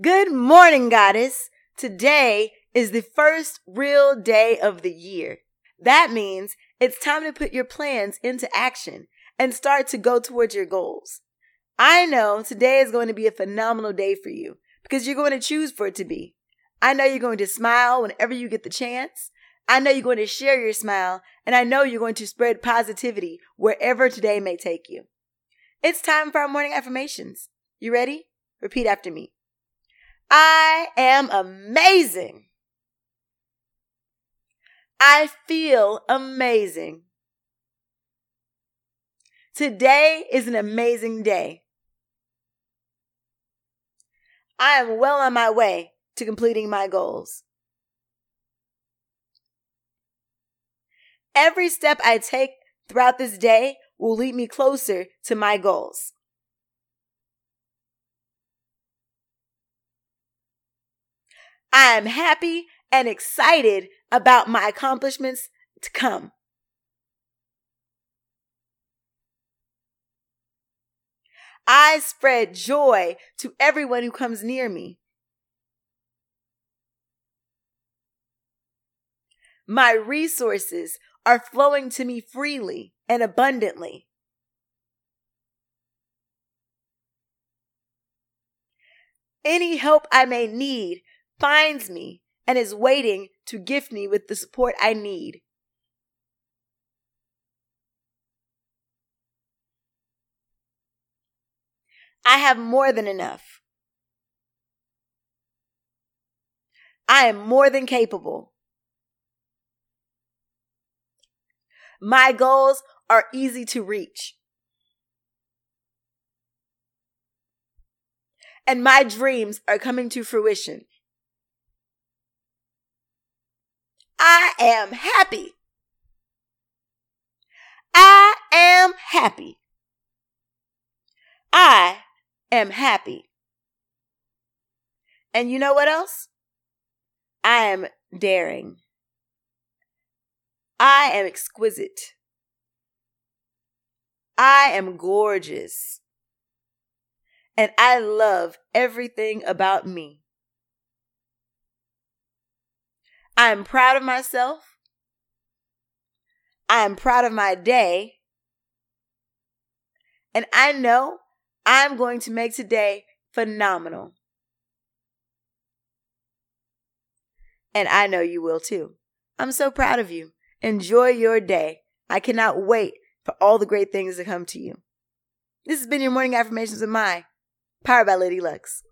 Good morning, goddess. Today is the first real day of the year. That means it's time to put your plans into action and start to go towards your goals. I know today is going to be a phenomenal day for you because you're going to choose for it to be. I know you're going to smile whenever you get the chance. I know you're going to share your smile, and I know you're going to spread positivity wherever today may take you. It's time for our morning affirmations. You ready? Repeat after me. I am amazing. I feel amazing. Today is an amazing day. I am well on my way to completing my goals. Every step I take throughout this day will lead me closer to my goals. I am happy and excited about my accomplishments to come. I spread joy to everyone who comes near me. My resources are flowing to me freely and abundantly. Any help I may need finds me and is waiting to gift me with the support I need. I have more than enough. I am more than capable. My goals are easy to reach. And my dreams are coming to fruition. I am happy. I am happy. I am happy. And you know what else? I am daring. I am exquisite. I am gorgeous. And I love everything about me. I am proud of myself. I am proud of my day. And I know I'm going to make today phenomenal. And I know you will too. I'm so proud of you. Enjoy your day. I cannot wait for all the great things to come to you. This has been your morning affirmations with my powered by Lady Lux.